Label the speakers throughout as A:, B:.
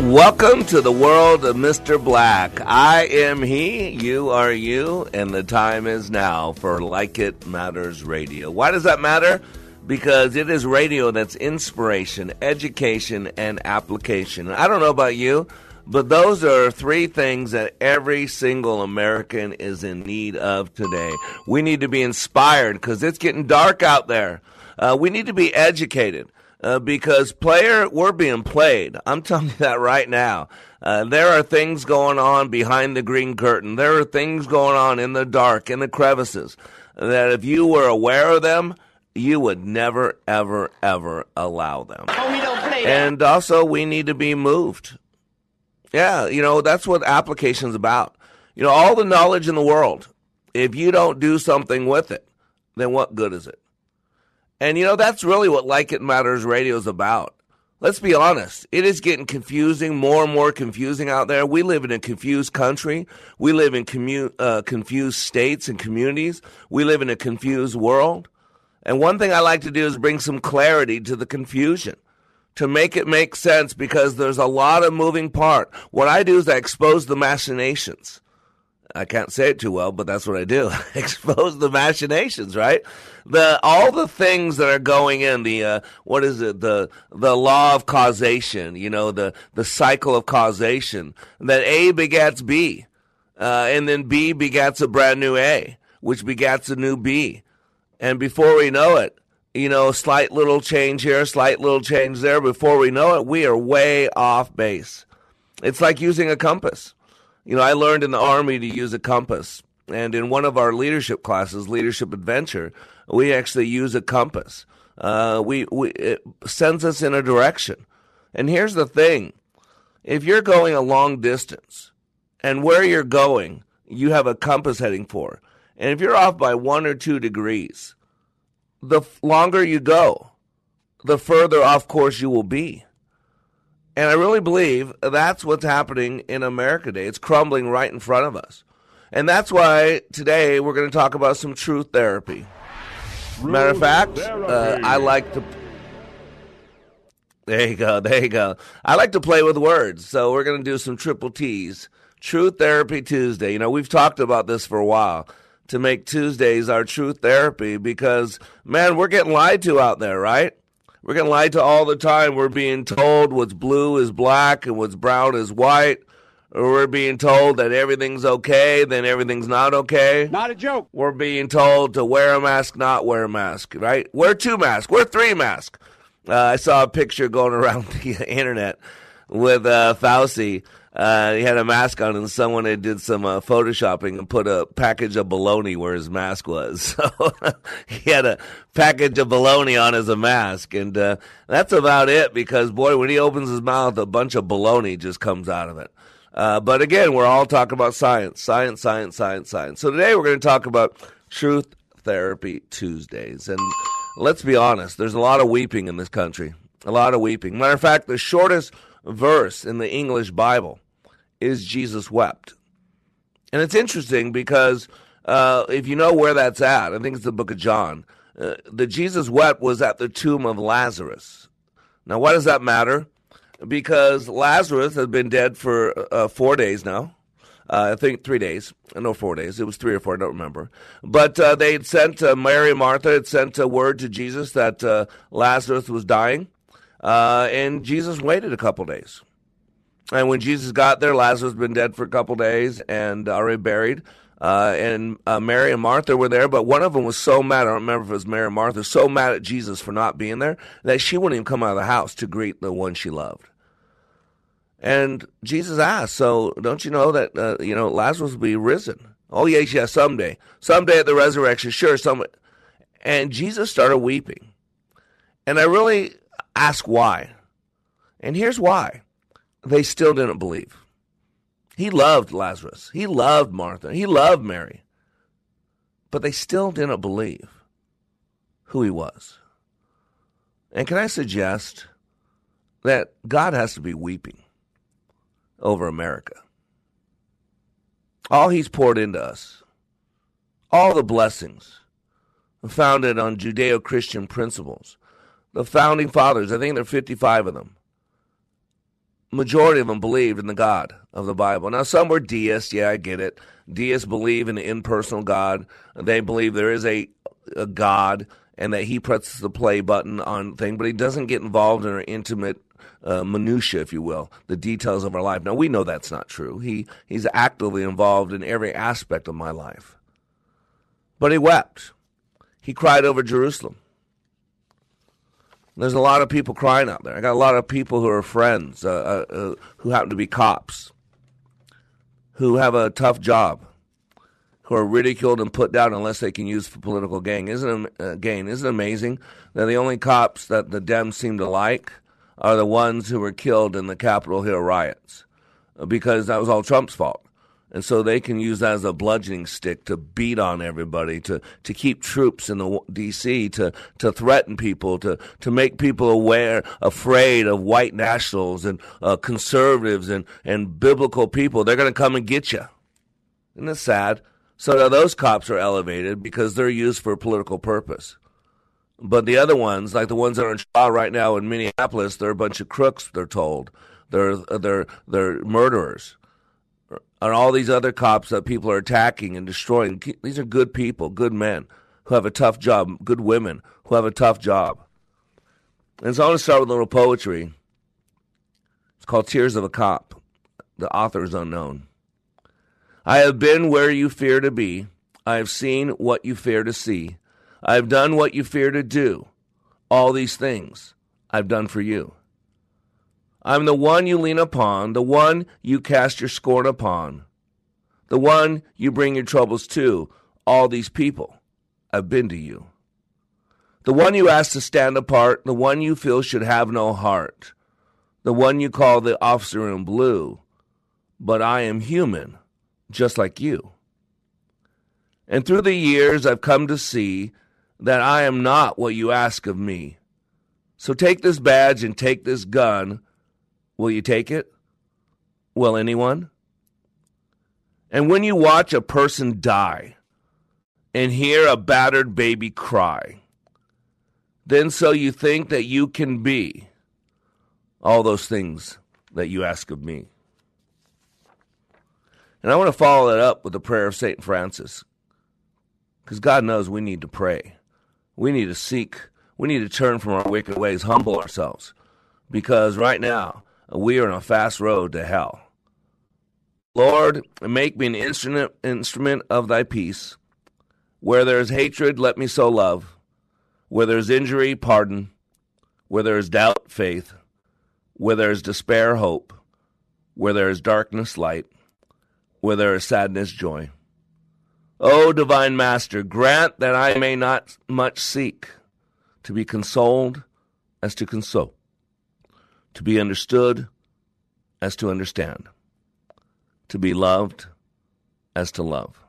A: Welcome to the world of Mr. Black. I am he, you are you, and the time is now for Like It Matters Radio. Why does that matter? Because it is radio that's inspiration, education, and application. I don't know about you, but those are three things that every single American is in need of today. We need to be inspired because it's getting dark out there. Uh, we need to be educated uh, because player we're being played. I'm telling you that right now. Uh, there are things going on behind the green curtain. There are things going on in the dark, in the crevices, that if you were aware of them, you would never, ever, ever allow them.
B: Oh, we don't play.
A: And also, we need to be moved. Yeah, you know, that's what application's about. You know, all the knowledge in the world, if you don't do something with it, then what good is it? And you know, that's really what Like It Matters radio is about. Let's be honest. It is getting confusing, more and more confusing out there. We live in a confused country. We live in commu- uh, confused states and communities. We live in a confused world. And one thing I like to do is bring some clarity to the confusion to make it make sense because there's a lot of moving part. What I do is I expose the machinations. I can't say it too well, but that's what I do. expose the machinations, right? The all the things that are going in the uh, what is it the the law of causation, you know the the cycle of causation that A begats B, uh, and then B begats a brand new A, which begats a new B, and before we know it, you know, slight little change here, slight little change there. Before we know it, we are way off base. It's like using a compass. You know, I learned in the Army to use a compass. And in one of our leadership classes, Leadership Adventure, we actually use a compass. Uh, we, we, it sends us in a direction. And here's the thing if you're going a long distance and where you're going, you have a compass heading for, and if you're off by one or two degrees, the longer you go, the further off course you will be. And I really believe that's what's happening in America today. It's crumbling right in front of us. And that's why today we're going to talk about some truth therapy. Matter of fact, uh, I like to. There you go. There you go. I like to play with words. So we're going to do some triple T's. Truth Therapy Tuesday. You know, we've talked about this for a while to make Tuesdays our truth therapy because, man, we're getting lied to out there, right? We're getting lied to all the time. We're being told what's blue is black and what's brown is white. We're being told that everything's okay, then everything's not okay.
C: Not a joke.
A: We're being told to wear a mask, not wear a mask, right? Wear two masks, wear three masks. Uh, I saw a picture going around the internet with uh, Fauci. Uh, he had a mask on, and someone had did some uh, photoshopping and put a package of bologna where his mask was. So he had a package of bologna on as a mask, and uh, that's about it. Because boy, when he opens his mouth, a bunch of bologna just comes out of it. Uh, but again, we're all talking about science, science, science, science, science. So today we're going to talk about Truth Therapy Tuesdays, and let's be honest, there's a lot of weeping in this country, a lot of weeping. Matter of fact, the shortest verse in the English Bible is Jesus wept. And it's interesting because uh, if you know where that's at, I think it's the book of John. Uh, the Jesus wept was at the tomb of Lazarus. Now, why does that matter? Because Lazarus had been dead for uh, four days now. Uh, I think three days. No, four days. It was three or four. I don't remember. But uh, they had sent uh, Mary and Martha had sent a word to Jesus that Lazarus was dying, and Jesus waited a couple days. And when Jesus got there, Lazarus had been dead for a couple days and already buried. Uh, and uh, Mary and Martha were there, but one of them was so mad. I don't remember if it was Mary or Martha, so mad at Jesus for not being there that she wouldn't even come out of the house to greet the one she loved. And Jesus asked, "So don't you know that uh, you know Lazarus will be risen? Oh yes, yes, someday, someday at the resurrection, sure, some." And Jesus started weeping, and I really asked why, and here's why: they still didn't believe. He loved Lazarus, he loved Martha, he loved Mary, but they still didn't believe who he was. And can I suggest that God has to be weeping? over America. All he's poured into us, all the blessings founded on Judeo Christian principles. The founding fathers, I think there are 55 of them. Majority of them believed in the God of the Bible. Now, some were deists. Yeah, I get it. Deists believe in an impersonal God. They believe there is a, a God and that he presses the play button on thing, but he doesn't get involved in our intimate uh, minutia, if you will, the details of our life. Now we know that's not true. He he's actively involved in every aspect of my life. But he wept. He cried over Jerusalem. There's a lot of people crying out there. I got a lot of people who are friends, uh, uh, uh who happen to be cops, who have a tough job, who are ridiculed and put down unless they can use for political gain. Isn't it, uh, gain? Isn't it amazing that the only cops that the Dems seem to like are the ones who were killed in the Capitol Hill riots because that was all Trump's fault. And so they can use that as a bludgeoning stick to beat on everybody, to, to keep troops in the D.C., to, to threaten people, to, to make people aware, afraid of white nationals and uh, conservatives and, and biblical people. They're going to come and get you. Isn't it sad? So now those cops are elevated because they're used for political purpose. But the other ones, like the ones that are in trial right now in Minneapolis, they're a bunch of crooks. They're told they're they're they're murderers, and all these other cops that people are attacking and destroying. These are good people, good men who have a tough job, good women who have a tough job. And so I want to start with a little poetry. It's called "Tears of a Cop." The author is unknown. I have been where you fear to be. I have seen what you fear to see. I've done what you fear to do. All these things I've done for you. I'm the one you lean upon, the one you cast your scorn upon, the one you bring your troubles to. All these people I've been to you. The one you ask to stand apart, the one you feel should have no heart, the one you call the officer in blue. But I am human, just like you. And through the years, I've come to see that I am not what you ask of me. So take this badge and take this gun. Will you take it? Will anyone? And when you watch a person die and hear a battered baby cry, then so you think that you can be all those things that you ask of me. And I want to follow that up with the prayer of St. Francis, because God knows we need to pray. We need to seek, we need to turn from our wicked ways, humble ourselves, because right now we are on a fast road to hell. Lord, make me an instrument, instrument of thy peace. Where there is hatred, let me sow love. Where there is injury, pardon. Where there is doubt, faith. Where there is despair, hope. Where there is darkness, light. Where there is sadness, joy. O divine Master, grant that I may not much seek to be consoled as to console, to be understood as to understand, to be loved as to love.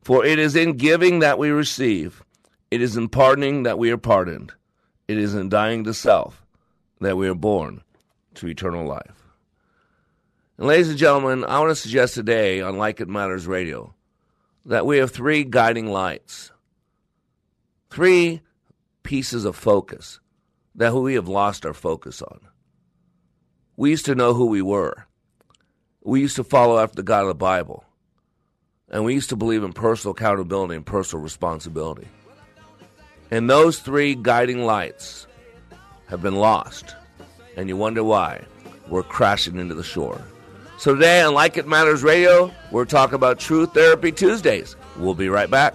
A: For it is in giving that we receive, it is in pardoning that we are pardoned, it is in dying to self that we are born to eternal life. And ladies and gentlemen, I want to suggest today on Like It Matters Radio that we have three guiding lights, three pieces of focus that who we have lost our focus on. We used to know who we were. We used to follow after the God of the Bible. And we used to believe in personal accountability and personal responsibility. And those three guiding lights have been lost. And you wonder why. We're crashing into the shore. So today on Like It Matters Radio, we're talking about Truth Therapy Tuesdays. We'll be right back.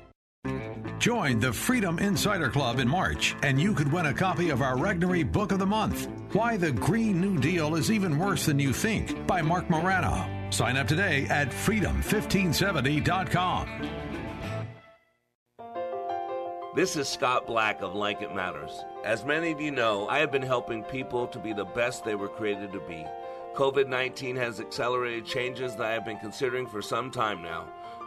D: Join the Freedom Insider Club in March, and you could win a copy of our Regnery Book of the Month Why the Green New Deal is Even Worse Than You Think by Marc Morano. Sign up today at freedom1570.com.
A: This is Scott Black of Like It Matters. As many of you know, I have been helping people to be the best they were created to be. COVID 19 has accelerated changes that I have been considering for some time now.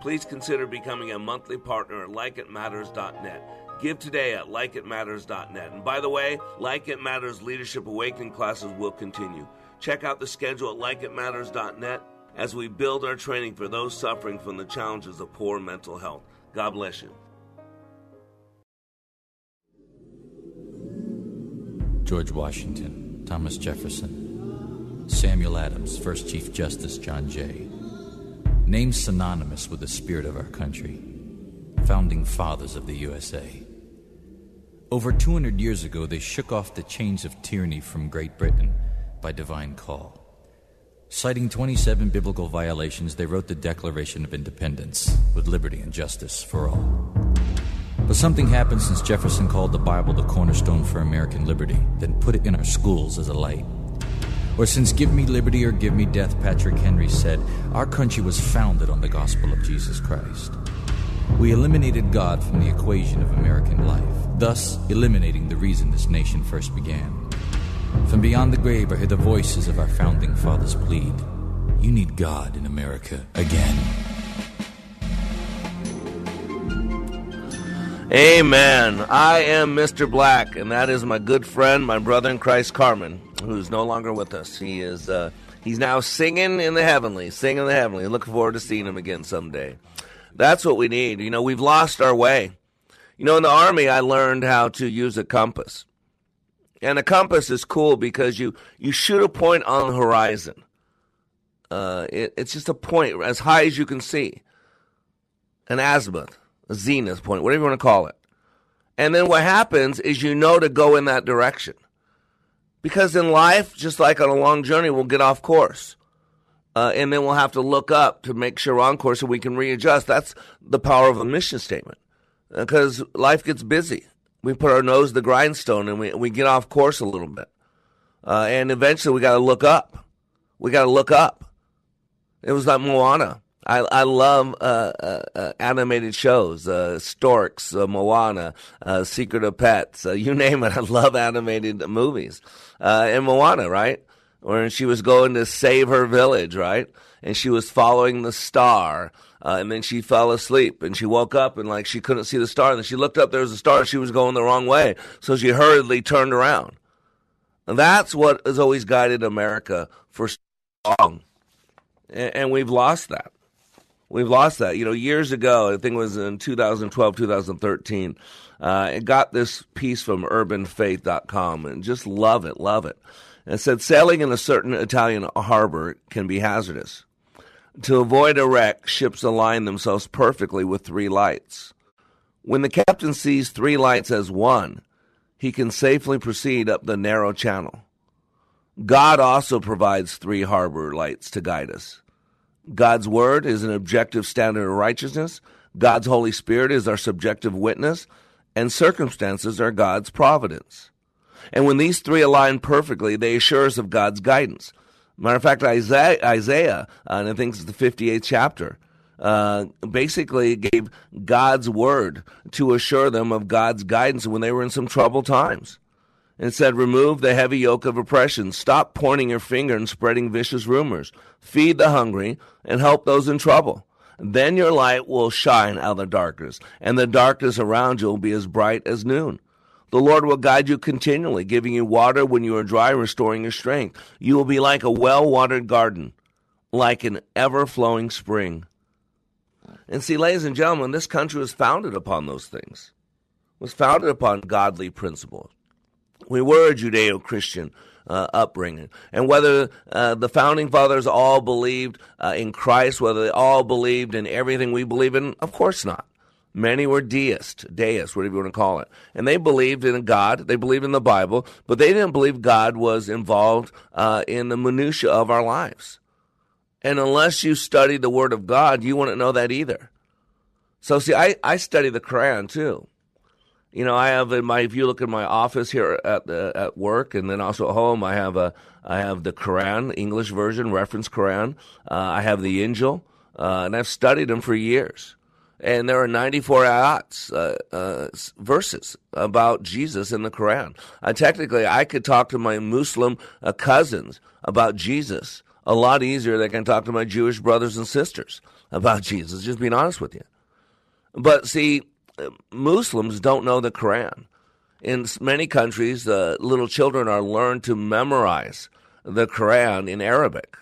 A: Please consider becoming a monthly partner at likeitmatters.net. Give today at likeitmatters.net. And by the way, Like It Matters Leadership Awakening classes will continue. Check out the schedule at likeitmatters.net as we build our training for those suffering from the challenges of poor mental health. God bless you.
E: George Washington, Thomas Jefferson, Samuel Adams, First Chief Justice John Jay. Names synonymous with the spirit of our country, founding fathers of the USA. Over 200 years ago, they shook off the chains of tyranny from Great Britain by divine call. Citing 27 biblical violations, they wrote the Declaration of Independence with liberty and justice for all. But something happened since Jefferson called the Bible the cornerstone for American liberty, then put it in our schools as a light. Or since Give Me Liberty or Give Me Death, Patrick Henry said, our country was founded on the gospel of Jesus Christ. We eliminated God from the equation of American life, thus eliminating the reason this nation first began. From beyond the grave, I hear the voices of our founding fathers plead You need God in America again.
A: Amen. I am Mr. Black, and that is my good friend, my brother in Christ, Carmen, who's no longer with us. He is uh, he's now singing in the heavenly, singing in the heavenly. Looking forward to seeing him again someday. That's what we need. You know, we've lost our way. You know, in the army, I learned how to use a compass, and a compass is cool because you you shoot a point on the horizon. Uh, it, it's just a point as high as you can see, an azimuth a zenith point, whatever you want to call it. And then what happens is you know to go in that direction. Because in life, just like on a long journey, we'll get off course. Uh, and then we'll have to look up to make sure we're on course and we can readjust. That's the power of a mission statement. Because uh, life gets busy. We put our nose to the grindstone and we, we get off course a little bit. Uh, and eventually we got to look up. We got to look up. It was like Moana. I, I love uh, uh, uh animated shows, uh, Storks, uh, Moana, Secret of Pets, you name it. I love animated movies. and Moana, right? Where she was going to save her village, right? And she was following the star. and then she fell asleep and she woke up and like she couldn't see the star. And then she looked up, there was a star. She was going the wrong way. So she hurriedly turned around. And that's what has always guided America for so long. And, and we've lost that. We've lost that. You know, years ago, I think it was in 2012, 2013, uh, I got this piece from urbanfaith.com and just love it, love it. And it said, sailing in a certain Italian harbor can be hazardous. To avoid a wreck, ships align themselves perfectly with three lights. When the captain sees three lights as one, he can safely proceed up the narrow channel. God also provides three harbor lights to guide us. God's Word is an objective standard of righteousness. God's Holy Spirit is our subjective witness. And circumstances are God's providence. And when these three align perfectly, they assure us of God's guidance. Matter of fact, Isaiah, uh, and I think it's the 58th chapter, uh, basically gave God's word to assure them of God's guidance when they were in some troubled times and said, Remove the heavy yoke of oppression. Stop pointing your finger and spreading vicious rumors. Feed the hungry and help those in trouble. Then your light will shine out of the darkness, and the darkness around you will be as bright as noon. The Lord will guide you continually, giving you water when you are dry, restoring your strength. You will be like a well watered garden, like an ever flowing spring. And see, ladies and gentlemen, this country was founded upon those things. It was founded upon godly principles. We were a Judeo Christian uh, upbringing. And whether uh, the founding fathers all believed uh, in Christ, whether they all believed in everything we believe in, of course not. Many were deist, deist, whatever you want to call it. And they believed in God, they believed in the Bible, but they didn't believe God was involved uh, in the minutiae of our lives. And unless you study the Word of God, you wouldn't know that either. So, see, I, I study the Quran too. You know, I have in my if you look at my office here at the, at work, and then also at home, I have a I have the Quran, English version, reference Quran. Uh, I have the Injil, uh, and I've studied them for years. And there are 94 ayats, uh, uh, verses about Jesus in the Quran. Technically, I could talk to my Muslim uh, cousins about Jesus a lot easier than I can talk to my Jewish brothers and sisters about Jesus. Just being honest with you. But see, Muslims don't know the Quran. In many countries, uh, little children are learned to memorize the Quran in Arabic.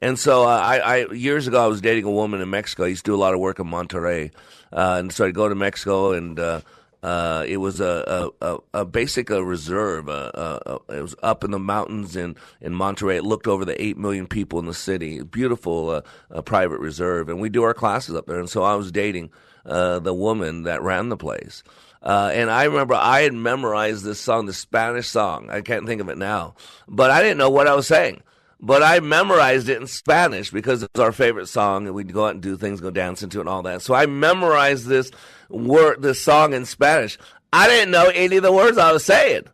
A: And so, uh, I, I, years ago, I was dating a woman in Mexico. I used to do a lot of work in Monterrey, uh, and so I'd go to Mexico, and uh, uh, it was a, a, a, basic a reserve. Uh, it was up in the mountains in, in Monterrey. It looked over the eight million people in the city. Beautiful private reserve, and we do our classes up there. And so, I was dating uh, the woman that ran the place. Uh, and I remember I had memorized this song, the Spanish song. I can't think of it now, but I didn't know what I was saying. But I memorized it in Spanish because it was our favorite song, and we'd go out and do things, go dance into it, and all that. So I memorized this word, this song in Spanish. I didn't know any of the words I was saying.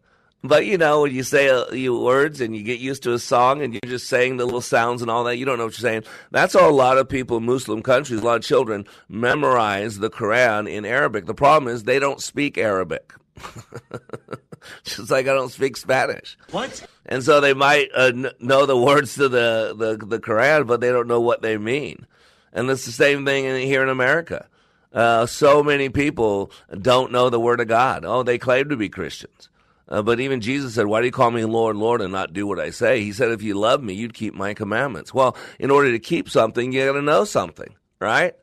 A: But you know, when you say a, you words and you get used to a song and you're just saying the little sounds and all that, you don't know what you're saying. That's how a lot of people in Muslim countries, a lot of children memorize the Quran in Arabic. The problem is they don't speak Arabic. just like I don't speak Spanish.
B: What?
A: And so they might uh, n- know the words to the, the, the Quran, but they don't know what they mean. And it's the same thing in, here in America. Uh, so many people don't know the Word of God. Oh, they claim to be Christians. Uh, but even Jesus said, Why do you call me Lord, Lord, and not do what I say? He said, If you love me, you'd keep my commandments. Well, in order to keep something, you got to know something, right?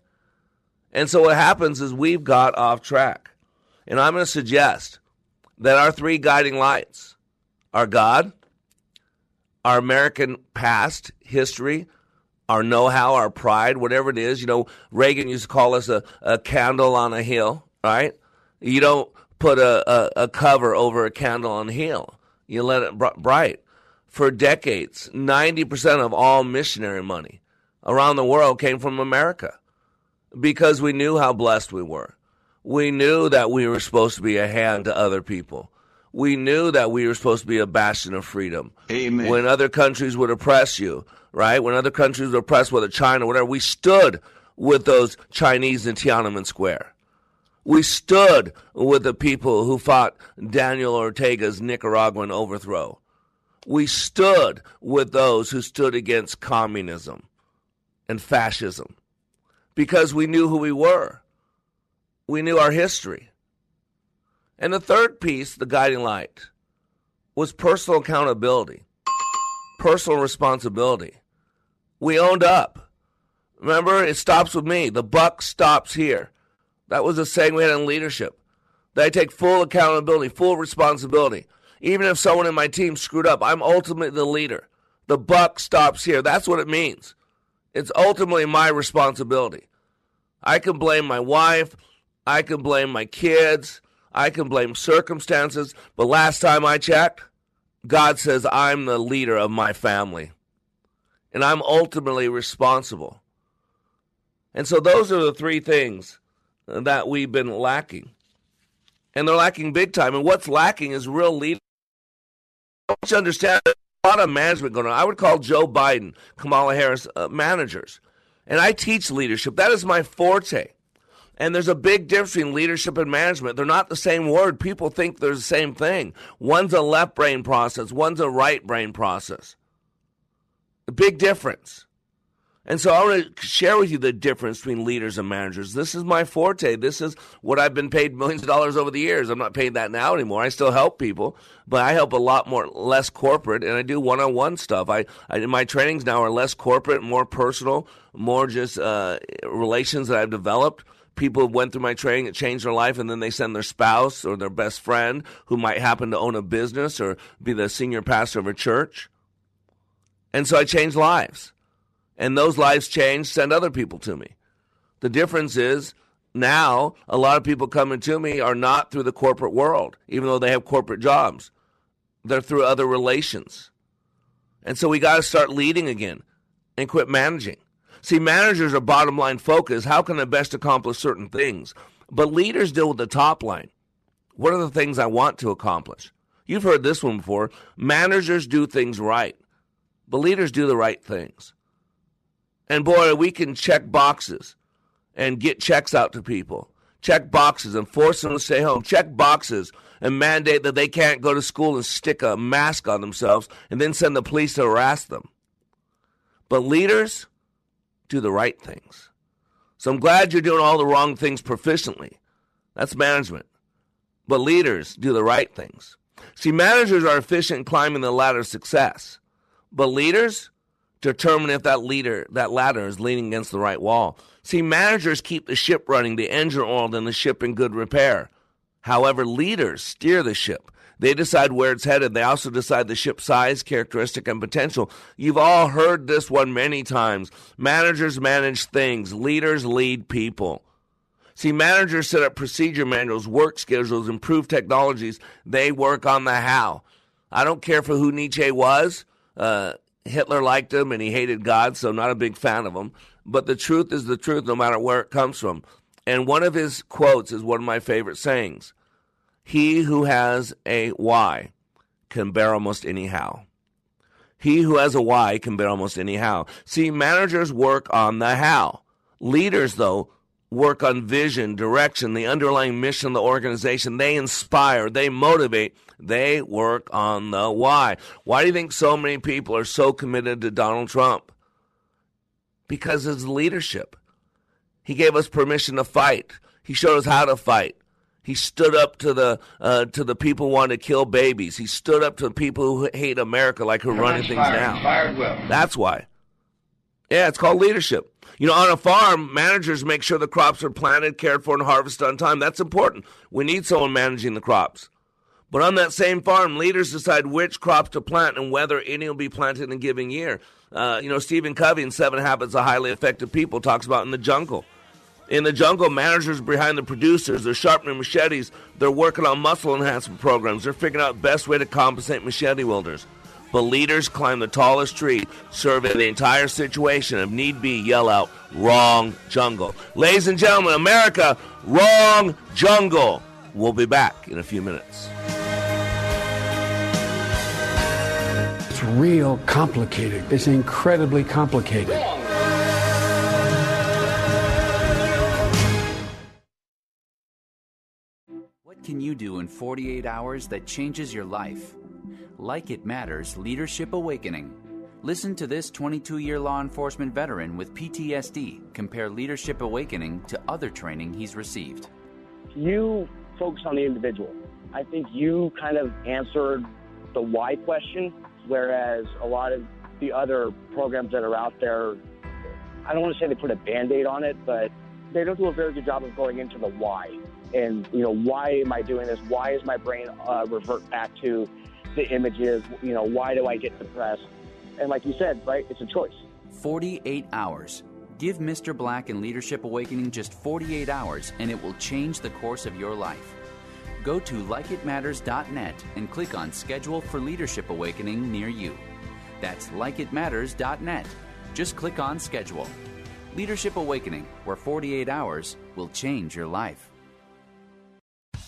A: And so what happens is we've got off track. And I'm going to suggest that our three guiding lights are God, our American past history, our know how, our pride, whatever it is. You know, Reagan used to call us a, a candle on a hill, right? You don't put a, a, a cover over a candle on a hill. You let it br- bright. For decades, 90% of all missionary money around the world came from America because we knew how blessed we were. We knew that we were supposed to be a hand to other people. We knew that we were supposed to be a bastion of freedom.
F: Amen.
A: When other countries would oppress you, right? When other countries would oppress, whether China, whatever, we stood with those Chinese in Tiananmen Square. We stood with the people who fought Daniel Ortega's Nicaraguan overthrow. We stood with those who stood against communism and fascism because we knew who we were. We knew our history. And the third piece, the guiding light, was personal accountability, personal responsibility. We owned up. Remember, it stops with me. The buck stops here. That was a saying we had in leadership. That I take full accountability, full responsibility. Even if someone in my team screwed up, I'm ultimately the leader. The buck stops here. That's what it means. It's ultimately my responsibility. I can blame my wife. I can blame my kids. I can blame circumstances. But last time I checked, God says I'm the leader of my family. And I'm ultimately responsible. And so those are the three things that we've been lacking. And they're lacking big time. And what's lacking is real leadership. I want you to understand a lot of management going on. I would call Joe Biden, Kamala Harris uh, managers. And I teach leadership. That is my forte. And there's a big difference between leadership and management. They're not the same word. People think they're the same thing. One's a left brain process, one's a right brain process. A big difference. And so I want to share with you the difference between leaders and managers. This is my forte. This is what I've been paid millions of dollars over the years. I'm not paid that now anymore. I still help people, but I help a lot more less corporate, and I do one-on-one stuff. I, I my trainings now are less corporate, more personal, more just uh, relations that I've developed. People went through my training, it changed their life, and then they send their spouse or their best friend who might happen to own a business or be the senior pastor of a church. And so I changed lives and those lives change, send other people to me. The difference is now a lot of people coming to me are not through the corporate world, even though they have corporate jobs. They're through other relations. And so we got to start leading again and quit managing. See, managers are bottom line focused. How can I best accomplish certain things? But leaders deal with the top line. What are the things I want to accomplish? You've heard this one before. Managers do things right, but leaders do the right things. And boy, we can check boxes and get checks out to people. Check boxes and force them to stay home. Check boxes and mandate that they can't go to school and stick a mask on themselves and then send the police to harass them. But leaders do the right things. So I'm glad you're doing all the wrong things proficiently. That's management. But leaders do the right things. See, managers are efficient in climbing the ladder of success. But leaders, determine if that leader, that ladder is leaning against the right wall. See, managers keep the ship running, the engine oiled, and the ship in good repair. However, leaders steer the ship. They decide where it's headed. They also decide the ship's size, characteristic, and potential. You've all heard this one many times. Managers manage things, leaders lead people. See, managers set up procedure manuals, work schedules, improve technologies. They work on the how. I don't care for who Nietzsche was. Uh, Hitler liked him and he hated God, so not a big fan of him. But the truth is the truth no matter where it comes from. And one of his quotes is one of my favorite sayings He who has a why can bear almost anyhow. He who has a why can bear almost anyhow. See, managers work on the how. Leaders, though, work on vision, direction, the underlying mission of the organization. They inspire, they motivate, they work on the why. Why do you think so many people are so committed to Donald Trump? Because of his leadership. He gave us permission to fight. He showed us how to fight. He stood up to the uh, to the people who want to kill babies. He stood up to the people who hate America, like who are running things down. That's why. Yeah, it's called leadership. You know, on a farm, managers make sure the crops are planted, cared for, and harvested on time. That's important. We need someone managing the crops. But on that same farm, leaders decide which crops to plant and whether any will be planted in a given year. Uh, you know, Stephen Covey in Seven Habits of Highly Effective People talks about in the jungle. In the jungle, managers behind the producers, they're sharpening machetes. They're working on muscle enhancement programs. They're figuring out the best way to compensate machete wielders. But leaders climb the tallest tree, survey the entire situation. If need be, yell out, wrong jungle. Ladies and gentlemen, America, wrong jungle. We'll be back in a few minutes.
G: It's real complicated. It's incredibly complicated.
H: What can you do in 48 hours that changes your life? Like It Matters Leadership Awakening. Listen to this 22 year law enforcement veteran with PTSD compare Leadership Awakening to other training he's received.
I: You focus on the individual. I think you kind of answered the why question, whereas a lot of the other programs that are out there, I don't want to say they put a band aid on it, but they don't do a very good job of going into the why. And, you know, why am I doing this? Why is my brain uh, revert back to the images? You know, why do I get depressed? And like you said, right, it's a choice.
H: 48 hours. Give Mr. Black and Leadership Awakening just 48 hours, and it will change the course of your life. Go to likeitmatters.net and click on Schedule for Leadership Awakening near you. That's likeitmatters.net. Just click on Schedule. Leadership Awakening, where 48 hours will change your life.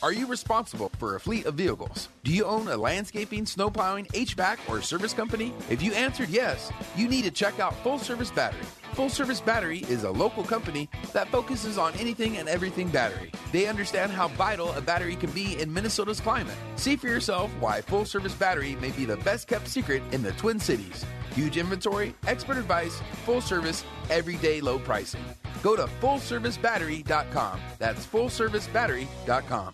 J: Are you responsible for a fleet of vehicles? Do you own a landscaping, snowplowing, HVAC, or service company? If you answered yes, you need to check out Full Service Battery. Full Service Battery is a local company that focuses on anything and everything battery. They understand how vital a battery can be in Minnesota's climate. See for yourself why Full Service Battery may be the best kept secret in the Twin Cities. Huge inventory, expert advice, full service, everyday low pricing. Go to fullservicebattery.com. That's fullservicebattery.com.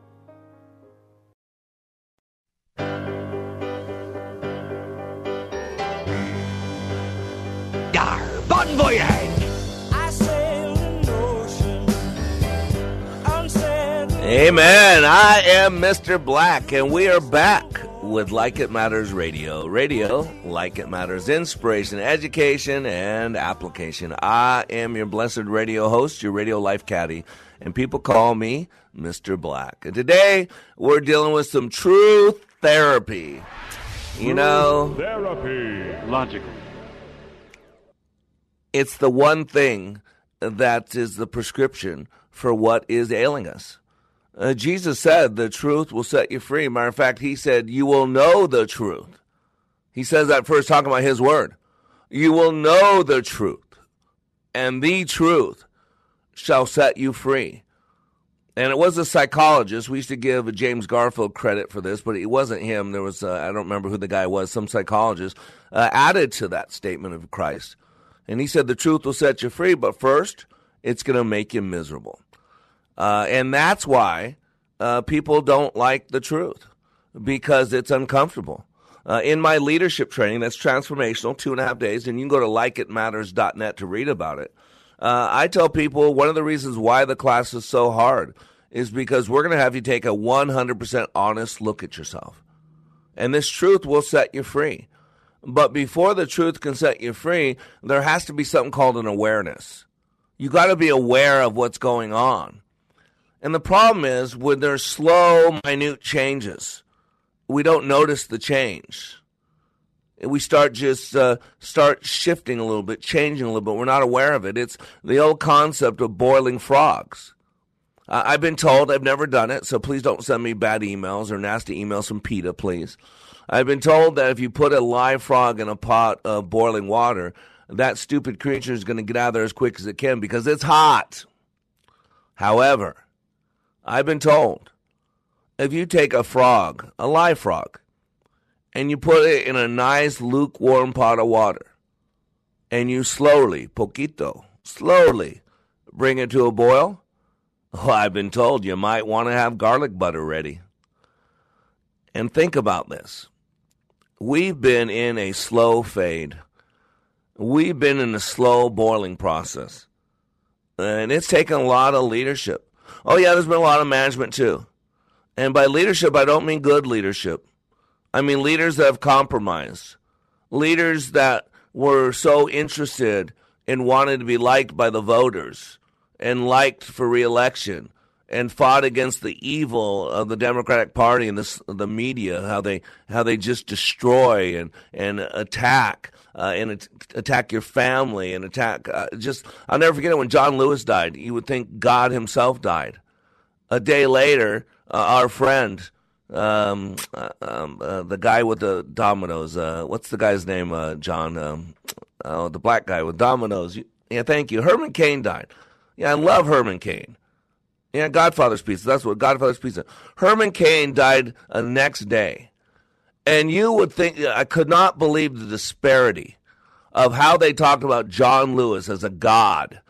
B: Voyage!
A: Amen. I am Mr. Black, and we are back with Like It Matters Radio. Radio, like it matters, inspiration, education, and application. I am your blessed radio host, your radio life caddy, and people call me Mr. Black. And today, we're dealing with some truth therapy. You know,
C: Therapy.
K: Logical.
A: It's the one thing that is the prescription for what is ailing us. Uh, Jesus said, The truth will set you free. Matter of fact, he said, You will know the truth. He says that first, talking about his word. You will know the truth, and the truth shall set you free. And it was a psychologist. We used to give James Garfield credit for this, but it wasn't him. There was, uh, I don't remember who the guy was, some psychologist uh, added to that statement of Christ. And he said, The truth will set you free, but first, it's going to make you miserable. Uh, and that's why uh, people don't like the truth because it's uncomfortable. Uh, in my leadership training, that's transformational, two and a half days, and you can go to likeitmatters.net to read about it. Uh, I tell people one of the reasons why the class is so hard is because we're going to have you take a 100% honest look at yourself. And this truth will set you free. But before the truth can set you free, there has to be something called an awareness. You got to be aware of what's going on. And the problem is when there's slow, minute changes, we don't notice the change. We start just uh, start shifting a little bit, changing a little bit. We're not aware of it. It's the old concept of boiling frogs. I've been told I've never done it, so please don't send me bad emails or nasty emails from PETA, please. I've been told that if you put a live frog in a pot of boiling water, that stupid creature is going to get out of there as quick as it can because it's hot. However, I've been told if you take a frog, a live frog, and you put it in a nice lukewarm pot of water, and you slowly, poquito, slowly bring it to a boil, well, I've been told you might want to have garlic butter ready. And think about this. We've been in a slow fade. We've been in a slow boiling process. And it's taken a lot of leadership. Oh, yeah, there's been a lot of management too. And by leadership, I don't mean good leadership. I mean leaders that have compromised, leaders that were so interested in wanting to be liked by the voters and liked for reelection and fought against the evil of the Democratic Party and the, the media, how they how they just destroy and and attack uh, and at- attack your family and attack. Uh, just I'll never forget it when John Lewis died. You would think God Himself died. A day later, uh, our friend, um, uh, um, uh, the guy with the dominoes, uh, what's the guy's name? John, um, oh, the black guy with dominoes. Yeah, thank you. Herman Cain died. Yeah, I love Herman Cain. Yeah, Godfather's Pizza. That's what Godfather's Pizza. Herman Cain died the next day. And you would think, I could not believe the disparity of how they talked about John Lewis as a god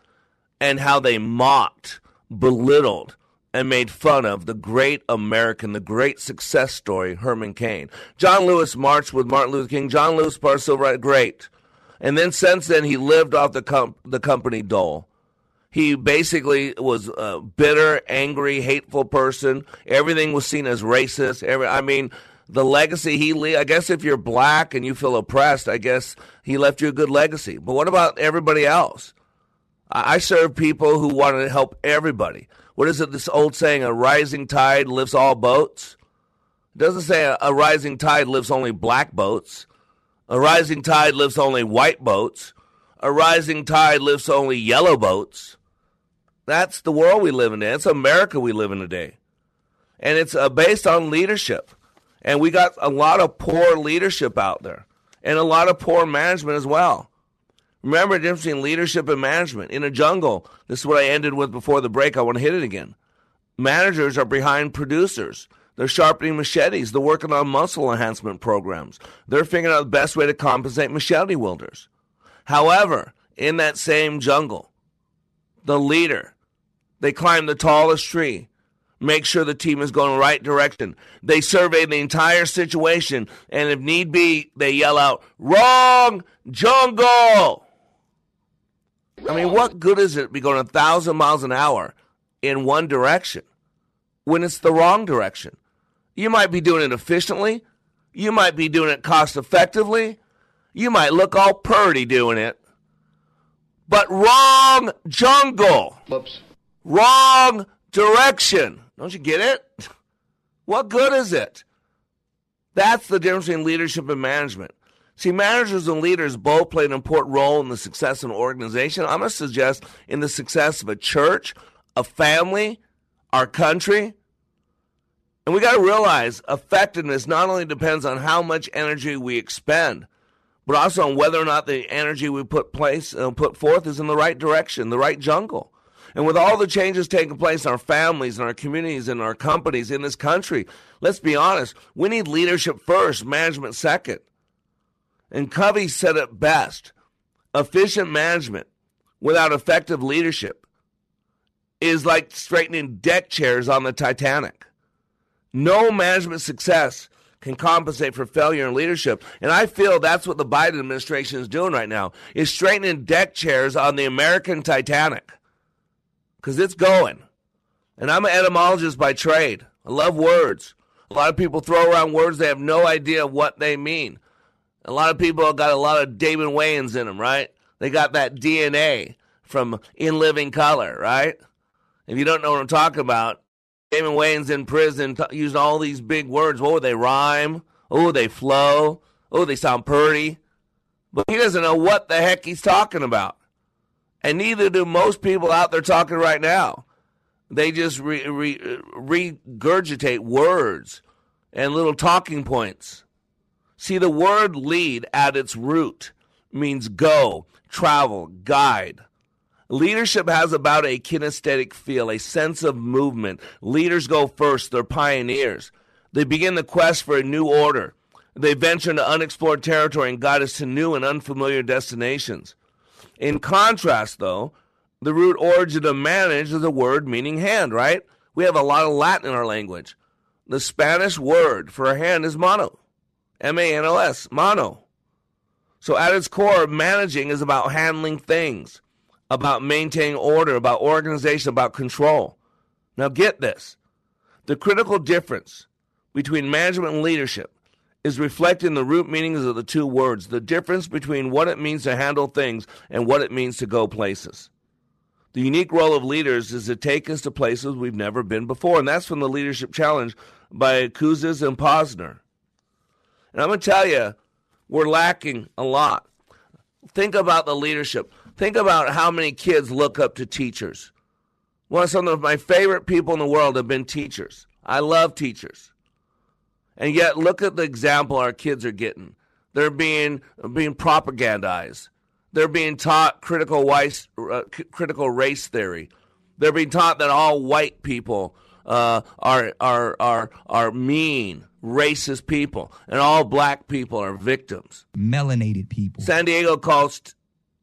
A: and how they mocked, belittled, and made fun of the great American, the great success story, Herman Cain. John Lewis marched with Martin Luther King. John Lewis of civil great. And then since then, he lived off the, com- the company dole. He basically was a bitter, angry, hateful person. Everything was seen as racist. Every, I mean, the legacy he le- I guess if you're black and you feel oppressed, I guess he left you a good legacy. But what about everybody else? I, I serve people who want to help everybody. What is it, this old saying, a rising tide lifts all boats? It doesn't say a, a rising tide lifts only black boats. A rising tide lifts only white boats. A rising tide lifts only yellow boats. That's the world we live in today. It's America we live in today. And it's uh, based on leadership. And we got a lot of poor leadership out there and a lot of poor management as well. Remember the difference between leadership and management. In a jungle, this is what I ended with before the break. I want to hit it again. Managers are behind producers. They're sharpening machetes. They're working on muscle enhancement programs. They're figuring out the best way to compensate machete wielders. However, in that same jungle, the leader, they climb the tallest tree, make sure the team is going the right direction. They survey the entire situation, and if need be, they yell out, Wrong jungle! I mean, what good is it to be going a thousand miles an hour in one direction when it's the wrong direction? You might be doing it efficiently. You might be doing it cost effectively. You might look all purty doing it. But wrong jungle.
B: Whoops.
A: Wrong direction. Don't you get it? What good is it? That's the difference between leadership and management. See, managers and leaders both play an important role in the success of an organization. I'm going to suggest in the success of a church, a family, our country. And we got to realize effectiveness not only depends on how much energy we expend, but also on whether or not the energy we put place uh, put forth is in the right direction, the right jungle. And with all the changes taking place in our families and our communities and our companies in this country, let's be honest, we need leadership first, management second. And Covey said it best efficient management without effective leadership is like straightening deck chairs on the Titanic. No management success can compensate for failure in leadership. And I feel that's what the Biden administration is doing right now, is straightening deck chairs on the American Titanic. Because it's going. And I'm an etymologist by trade. I love words. A lot of people throw around words they have no idea what they mean. A lot of people got a lot of David Wayans in them, right? They got that DNA from In Living Color, right? If you don't know what I'm talking about, Damon Wayans in prison t- using all these big words. Oh, they rhyme. Oh, they flow. Oh, they sound pretty. But he doesn't know what the heck he's talking about. And neither do most people out there talking right now. They just re- re- regurgitate words and little talking points. See, the word lead at its root means go, travel, guide. Leadership has about a kinesthetic feel, a sense of movement. Leaders go first, they're pioneers. They begin the quest for a new order. They venture into unexplored territory and guide us to new and unfamiliar destinations. In contrast, though, the root origin of manage is a word meaning hand, right? We have a lot of Latin in our language. The Spanish word for a hand is mano. M A N O S, mano. So at its core, managing is about handling things, about maintaining order, about organization, about control. Now get this. The critical difference between management and leadership is reflected in the root meanings of the two words, the difference between what it means to handle things and what it means to go places. The unique role of leaders is to take us to places we've never been before, and that's from the Leadership Challenge by Kouzes and Posner. And I'm going to tell you, we're lacking a lot. Think about the leadership. Think about how many kids look up to teachers. One of some of my favorite people in the world have been teachers. I love teachers. And yet look at the example our kids are getting. They're being being propagandized. They're being taught critical race, uh, critical race theory. They're being taught that all white people uh, are are are are mean, racist people, and all black people are victims.
K: Melanated people.
A: San Diego calls,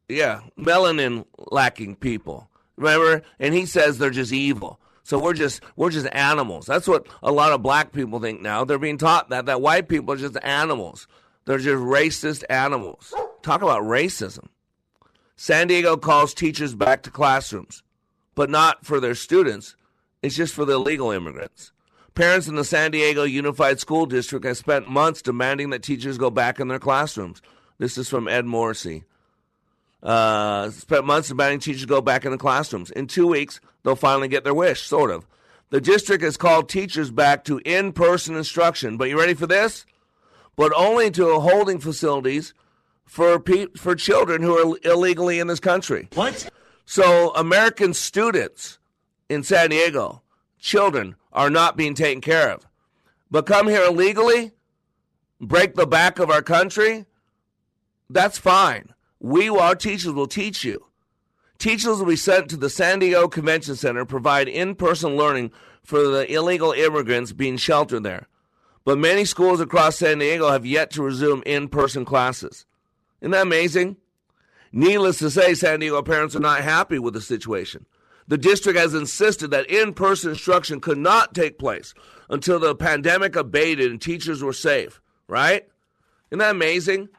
A: yeah, melanin lacking people. Remember, and he says they're just evil. So we're just we're just animals. That's what a lot of black people think now. They're being taught that that white people are just animals. They're just racist animals. Talk about racism. San Diego calls teachers back to classrooms, but not for their students. It's just for the illegal immigrants. Parents in the San Diego Unified School District have spent months demanding that teachers go back in their classrooms. This is from Ed Morrissey. Uh, spent months demanding teachers go back in the classrooms. In two weeks, they'll finally get their wish, sort of. The district has called teachers back to in person instruction. But you ready for this? But only to holding facilities for pe- for children who are illegally in this country.
B: What?
A: So American students in San Diego, children, are not being taken care of. But come here illegally, break the back of our country, that's fine. We, our teachers, will teach you. Teachers will be sent to the San Diego Convention Center, provide in person learning for the illegal immigrants being sheltered there. But many schools across San Diego have yet to resume in person classes. Isn't that amazing? Needless to say, San Diego parents are not happy with the situation. The district has insisted that in person instruction could not take place until the pandemic abated and teachers were safe, right? Isn't that amazing?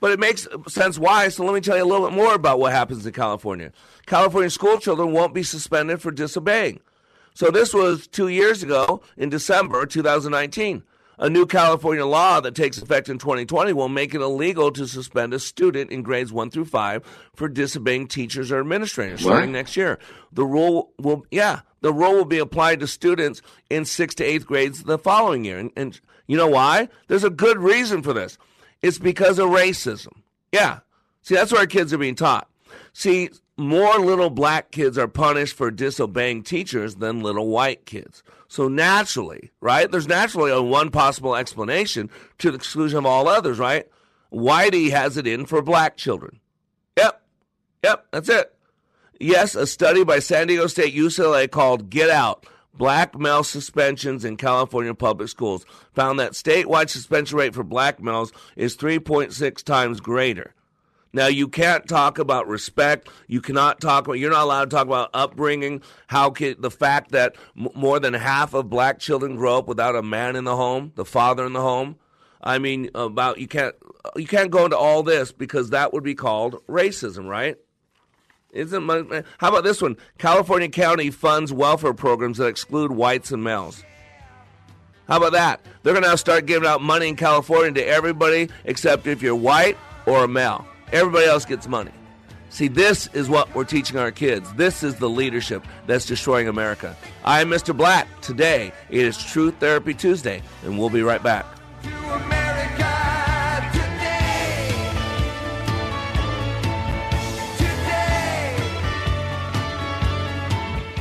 A: But it makes sense why. So let me tell you a little bit more about what happens in California. California school children won't be suspended for disobeying. So this was two years ago in December 2019. A new California law that takes effect in 2020 will make it illegal to suspend a student in grades 1 through 5 for disobeying teachers or administrators
L: What?
A: starting next year. The rule will, yeah, the rule will be applied to students in 6th to 8th grades the following year. And, and you know why? There's a good reason for this. It's because of racism. Yeah. See, that's what our kids are being taught. See, more little black kids are punished for disobeying teachers than little white kids. So naturally, right? There's naturally a one possible explanation to the exclusion of all others, right? Whitey has it in for black children. Yep. Yep, that's it. Yes, a study by San Diego State UCLA called Get Out Black Male Suspensions in California Public Schools found that statewide suspension rate for black males is 3.6 times greater. Now you can't talk about respect. You cannot talk about. You're not allowed to talk about upbringing. How can, the fact that m- more than half of black children grow up without a man in the home, the father in the home. I mean, about you can't you can't go into all this because that would be called racism, right? Isn't my, how about this one? California County funds welfare programs that exclude whites and males. How about that? They're going to start giving out money in California to everybody except if you're white or a male. Everybody else gets money. See, this is what we're teaching our kids. This is the leadership that's destroying America. I'm Mr. Black. Today, it is Truth Therapy Tuesday, and we'll be right back.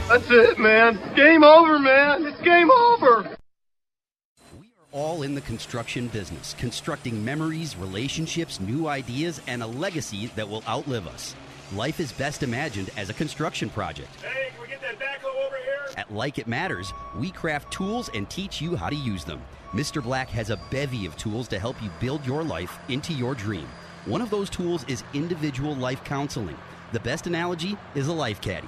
C: That's it, man. Game over, man. It's game over.
K: We are all in the construction business, constructing memories, relationships, new ideas, and a legacy that will outlive us. Life is best imagined as a construction project.
C: Hey, can we get that backhoe over here?
K: At Like It Matters, we craft tools and teach you how to use them. Mr. Black has a bevy of tools to help you build your life into your dream. One of those tools is individual life counseling. The best analogy is a life caddy,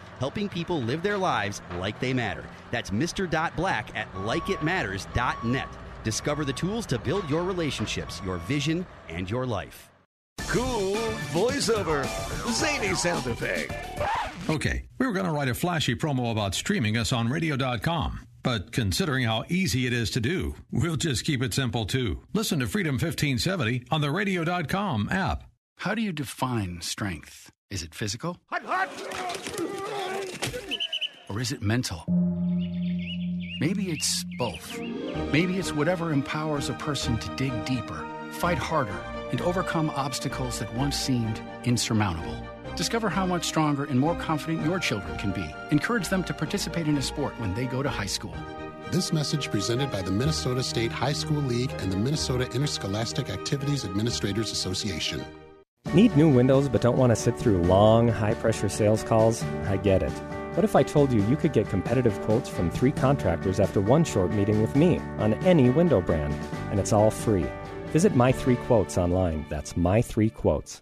K: Helping people live their lives like they matter. That's Mr. Black at likeitmatters.net. Discover the tools to build your relationships, your vision, and your life.
M: Cool voiceover. Zany sound effect.
D: Okay, we were going to write a flashy promo about streaming us on radio.com. But considering how easy it is to do, we'll just keep it simple too. Listen to Freedom 1570 on the radio.com app.
L: How do you define strength? Is it physical? Or is it mental? Maybe it's both. Maybe it's whatever empowers a person to dig deeper, fight harder, and overcome obstacles that once seemed insurmountable. Discover how much stronger and more confident your children can be. Encourage them to participate in a sport when they go to high school.
N: This message presented by the Minnesota State High School League and the Minnesota Interscholastic Activities Administrators Association.
O: Need new windows but don't want to sit through long, high pressure sales calls? I get it. What if I told you you could get competitive quotes from three contractors after one short meeting with me on any window brand? And it's all free. Visit My Three Quotes online. That's My Three Quotes.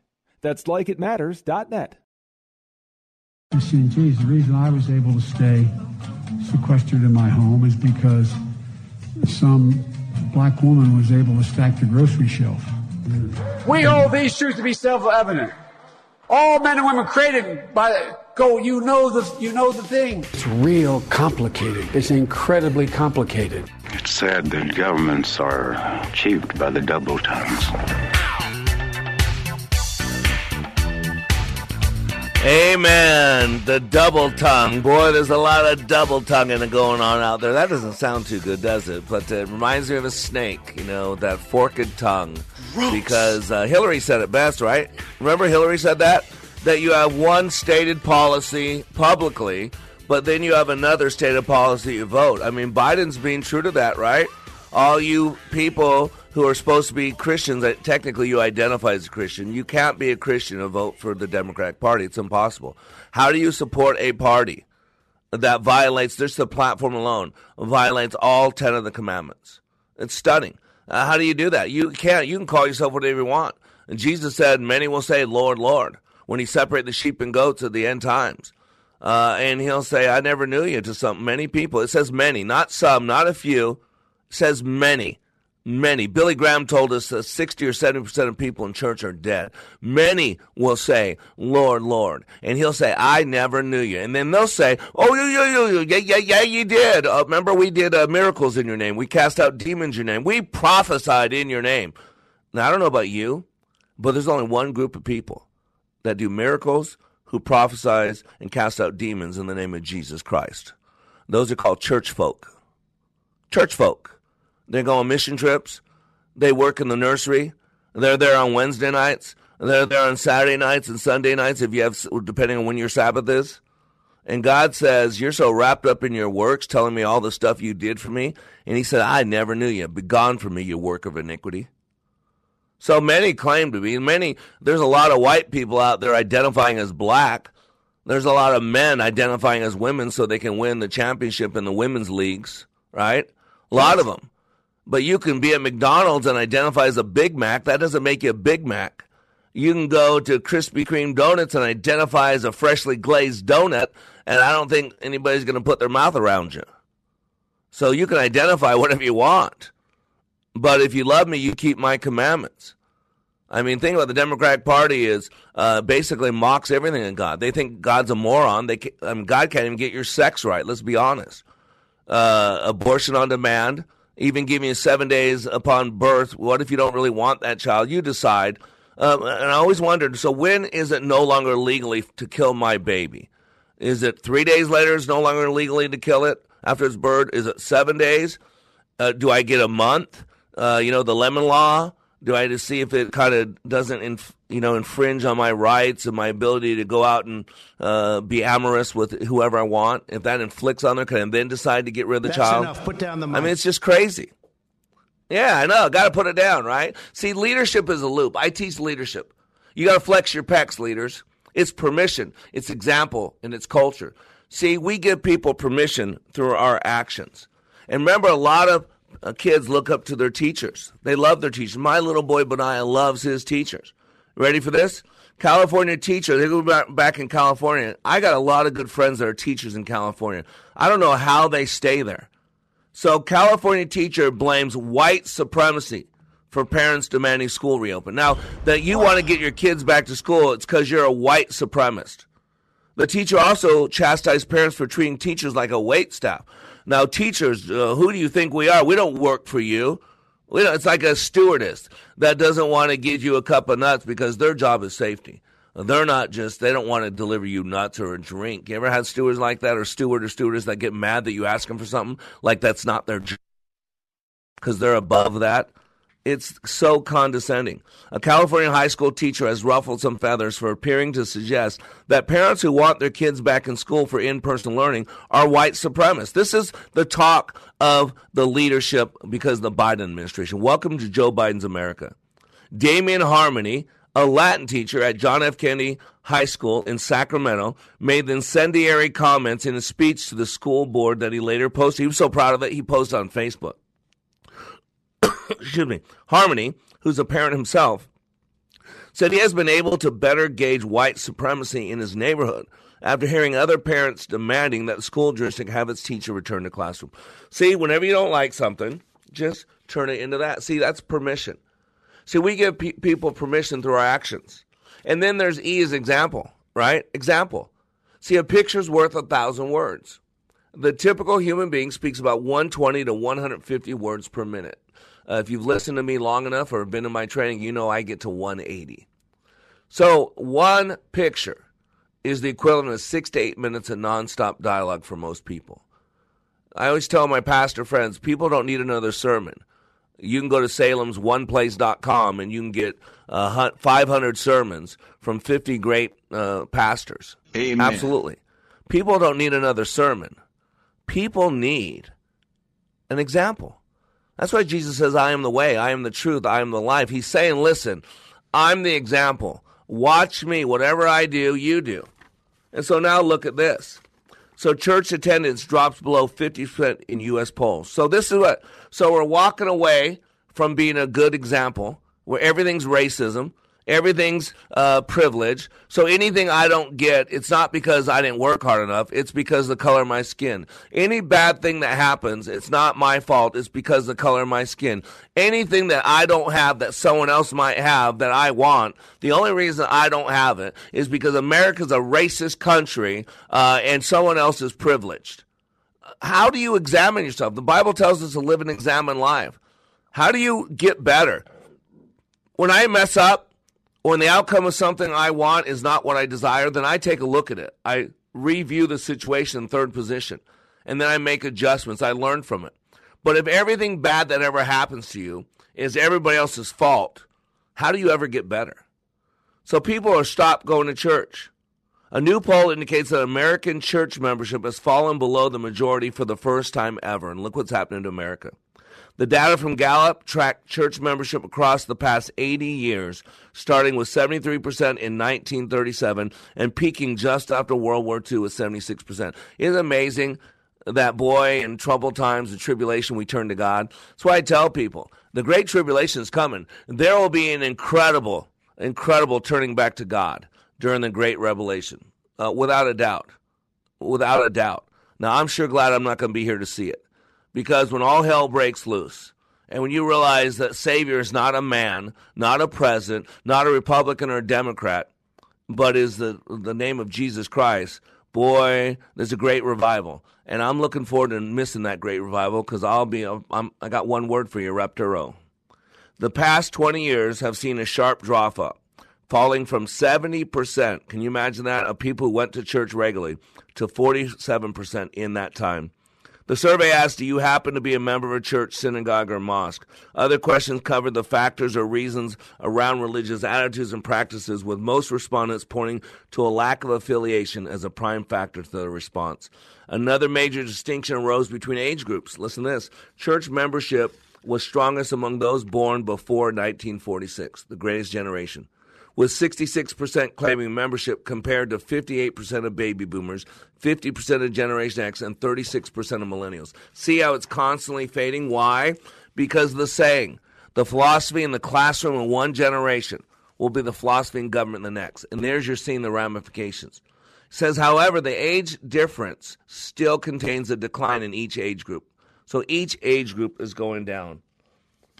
P: That's likeitmatters.net.
G: You see, geez, the reason I was able to stay sequestered in my home is because some black woman was able to stack the grocery shelf.
Q: We hold these truths to be self-evident. All men and women created by the, go. You know the you know the thing.
G: It's real complicated. It's incredibly complicated.
R: It's sad that governments are achieved by the double tongues.
A: Amen. The double tongue. Boy, there's a lot of double tonguing going on out there. That doesn't sound too good, does it? But it reminds me of a snake, you know, that forked tongue.
S: Gross.
A: Because uh, Hillary said it best, right? Remember Hillary said that? That you have one stated policy publicly, but then you have another stated policy you vote. I mean, Biden's being true to that, right? All you people who are supposed to be Christians, technically you identify as a Christian, you can't be a Christian and vote for the Democratic Party. It's impossible. How do you support a party? that violates just the platform alone violates all 10 of the commandments. It's stunning. Uh, how do you do that? You can't. You can call yourself whatever you want. And Jesus said, Many will say, Lord, Lord, when he separated the sheep and goats at the end times. Uh, and he'll say, I never knew you to some many people. It says many, not some, not a few. It says many. Many. Billy Graham told us that 60 or 70% of people in church are dead. Many will say, Lord, Lord. And he'll say, I never knew you. And then they'll say, Oh, you, you, you, you, yeah, yeah, yeah, you did. Uh, remember, we did uh, miracles in your name. We cast out demons in your name. We prophesied in your name. Now, I don't know about you, but there's only one group of people that do miracles, who prophesies and cast out demons in the name of Jesus Christ. Those are called church folk. Church folk. They go on mission trips. They work in the nursery. They're there on Wednesday nights. They're there on Saturday nights and Sunday nights, if you have, depending on when your Sabbath is. And God says, You're so wrapped up in your works, telling me all the stuff you did for me. And He said, I never knew you. Begone from me, you work of iniquity. So many claim to be. Many, there's a lot of white people out there identifying as black. There's a lot of men identifying as women so they can win the championship in the women's leagues, right? A lot of them. But you can be at McDonald's and identify as a Big Mac. That doesn't make you a Big Mac. You can go to Krispy Kreme Donuts and identify as a freshly glazed donut, and I don't think anybody's going to put their mouth around you. So you can identify whatever you want. But if you love me, you keep my commandments. I mean, think about the Democratic Party is uh, basically mocks everything in God. They think God's a moron. They can, I mean, God can't even get your sex right. Let's be honest. Uh, abortion on demand, even giving you seven days upon birth. What if you don't really want that child? You decide. Um, and I always wondered. So when is it no longer legally to kill my baby? Is it three days later? It's no longer legally to kill it after it's birth. Is it seven days? Uh, do I get a month? Uh, you know, the lemon law. Do I just see if it kind of doesn't, inf- you know, infringe on my rights and my ability to go out and uh, be amorous with whoever I want? If that inflicts on there, can I then decide to get rid of the
T: That's
A: child?
T: enough. Put down the
A: I mean, it's just crazy. Yeah, I know. Got to put it down, right? See, leadership is a loop. I teach leadership. You got to flex your pecs, leaders. It's permission, it's example, and it's culture. See, we give people permission through our actions. And remember, a lot of uh, kids look up to their teachers. They love their teachers. My little boy Benaiah loves his teachers. Ready for this? California teacher. They go back, in California. I got a lot of good friends that are teachers in California. I don't know how they stay there. So California teacher blames white supremacy for parents demanding school reopen. Now that you want to get your kids back to school, it's because you're a white supremacist. The teacher also chastised parents for treating teachers like a wait staff. Now, teachers, uh, who do you think we are? We don't work for you. We don't, it's like a stewardess that doesn't want to give you a cup of nuts because their job is safety. They're not just, they don't want to deliver you nuts or a drink. You ever had stewards like that or steward or stewardess that get mad that you ask them for something like that's not their job because they're above that? It's so condescending. A California high school teacher has ruffled some feathers for appearing to suggest that parents who want their kids back in school for in person learning are white supremacists. This is the talk of the leadership because of the Biden administration. Welcome to Joe Biden's America. Damien Harmony, a Latin teacher at John F. Kennedy High School in Sacramento, made incendiary comments in a speech to the school board that he later posted. He was so proud of it, he posted on Facebook. Excuse me. Harmony, who's a parent himself, said he has been able to better gauge white supremacy in his neighborhood after hearing other parents demanding that the school district have its teacher return to classroom. See, whenever you don't like something, just turn it into that. See, that's permission. See, we give pe- people permission through our actions. And then there's E as example, right? Example. See, a picture's worth a thousand words. The typical human being speaks about 120 to 150 words per minute. Uh, if you've listened to me long enough or been in my training, you know I get to 180. So one picture is the equivalent of six to eight minutes of nonstop dialogue for most people. I always tell my pastor friends, people don't need another sermon. You can go to salemsoneplace.com and you can get uh, 500 sermons from 50 great uh, pastors.
T: Amen.
A: Absolutely. People don't need another sermon. People need an example. That's why Jesus says, I am the way, I am the truth, I am the life. He's saying, listen, I'm the example. Watch me. Whatever I do, you do. And so now look at this. So church attendance drops below 50% in U.S. polls. So this is what, so we're walking away from being a good example where everything's racism, everything's uh, privilege. So anything I don't get, it's not because I didn't work hard enough. It's because the color of my skin. Any bad thing that happens, it's not my fault. It's because the color of my skin. Anything that I don't have that someone else might have that I want, the only reason I don't have it is because America's a racist country uh, and someone else is privileged. How do you examine yourself? The Bible tells us to live and examine life. How do you get better? When I mess up, when the outcome of something I want is not what I desire, then I take a look at it. I review the situation in third position, and then I make adjustments. I learn from it. But if everything bad that ever happens to you is everybody else's fault, how do you ever get better? So people are stopped going to church. A new poll indicates that American church membership has fallen below the majority for the first time ever. And look what's happening to America. The data from Gallup tracked church membership across the past 80 years, starting with 73% in 1937 and peaking just after World War II with 76%. Isn't amazing that boy in troubled times and tribulation we turn to God? That's why I tell people the great tribulation is coming. There will be an incredible, incredible turning back to God during the great revelation, uh, without a doubt. Without a doubt. Now, I'm sure glad I'm not going to be here to see it because when all hell breaks loose, and when you realize that Savior is not a man, not a president, not a Republican or a Democrat, but is the, the name of Jesus Christ, boy, there's a great revival. And I'm looking forward to missing that great revival because I'll be, um, I'm, I got one word for you, Reptero. The past 20 years have seen a sharp drop up, falling from 70%, can you imagine that, of people who went to church regularly, to 47% in that time. The survey asked, Do you happen to be a member of a church, synagogue, or mosque? Other questions covered the factors or reasons around religious attitudes and practices, with most respondents pointing to a lack of affiliation as a prime factor to the response. Another major distinction arose between age groups. Listen to this church membership was strongest among those born before 1946, the greatest generation with 66% claiming membership compared to 58% of baby boomers, 50% of Generation X, and 36% of millennials. See how it's constantly fading? Why? Because the saying, the philosophy in the classroom in one generation will be the philosophy in government in the next. And there's you're seeing the ramifications. It says, however, the age difference still contains a decline in each age group. So each age group is going down.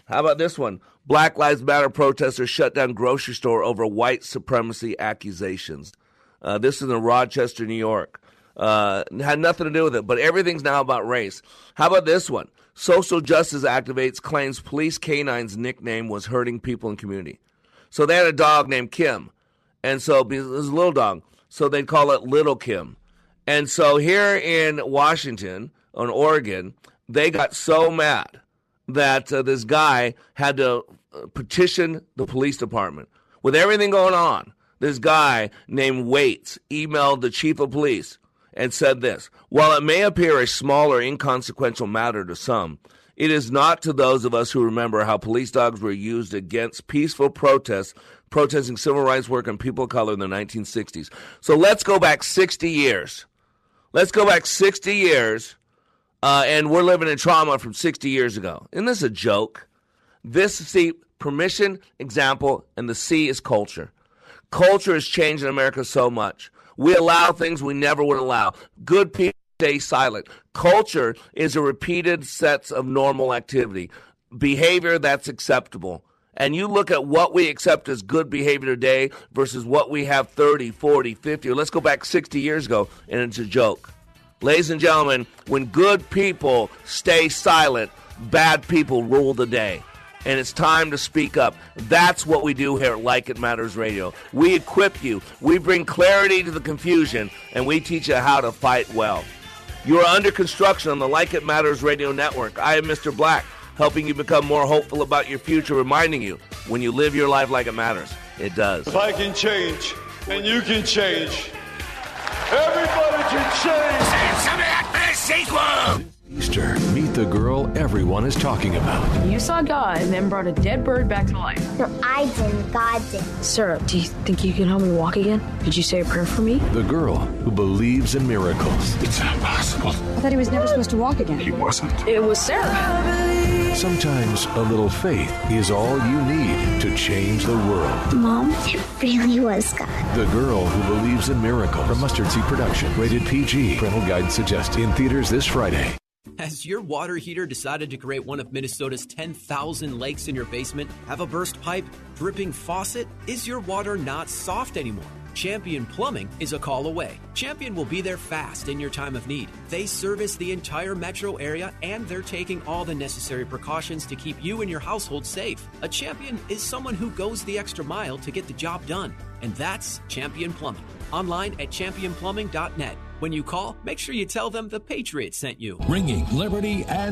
A: How about this one? Black Lives Matter protesters shut down grocery store over white supremacy accusations. Uh, this is in Rochester, New York. Uh, had nothing to do with it, but everything's now about race. How about this one? Social justice activates claims police canine's nickname was hurting people in community. So they had a dog named Kim, and so it was a little dog, so they'd call it Little Kim. And so here in Washington, on Oregon, they got so mad that uh, this guy had to uh, petition the police department. With everything going on, this guy named Waits emailed the chief of police and said this While it may appear a small or inconsequential matter to some, it is not to those of us who remember how police dogs were used against peaceful protests protesting civil rights work and people of color in the 1960s. So let's go back 60 years. Let's go back 60 years uh, and we're living in trauma from 60 years ago. Isn't this a joke? This, see, permission, example, and the C is culture. Culture has changed in America so much. We allow things we never would allow. Good people stay silent. Culture is a repeated sets of normal activity, behavior that's acceptable. And you look at what we accept as good behavior today versus what we have 30, 40, 50, or let's go back 60 years ago, and it's a joke. Ladies and gentlemen, when good people stay silent, bad people rule the day. And it's time to speak up. That's what we do here at Like It Matters Radio. We equip you, we bring clarity to the confusion, and we teach you how to fight well. You are under construction on the Like It Matters Radio Network. I am Mr. Black, helping you become more hopeful about your future, reminding you when you live your life like it matters, it does.
C: If I can change, and you can change, everybody can change.
M: Easter, meet meet the girl everyone is talking about.
T: You saw God and then brought a dead bird back to life.
U: No, I didn't. God did.
T: Sir, do you think you can help me walk again? Could you say a prayer for me?
M: The girl who believes in miracles.
V: It's impossible.
T: I thought he was never supposed to walk again.
V: He wasn't.
T: It was Sarah.
M: Sometimes a little faith is all you need to change the world.
U: Mom, it really was God.
M: The girl who believes in miracles. From Mustard Seed Production. Rated PG. Parental guidance suggested. In theaters this Friday.
W: Has your water heater decided to create one of Minnesota's 10,000 lakes in your basement? Have a burst pipe? Dripping faucet? Is your water not soft anymore? Champion Plumbing is a call away. Champion will be there fast in your time of need. They service the entire metro area and they're taking all the necessary precautions to keep you and your household safe. A champion is someone who goes the extra mile to get the job done. And that's Champion Plumbing. Online at championplumbing.net. When you call, make sure you tell them the Patriot sent you.
D: Ringing Liberty and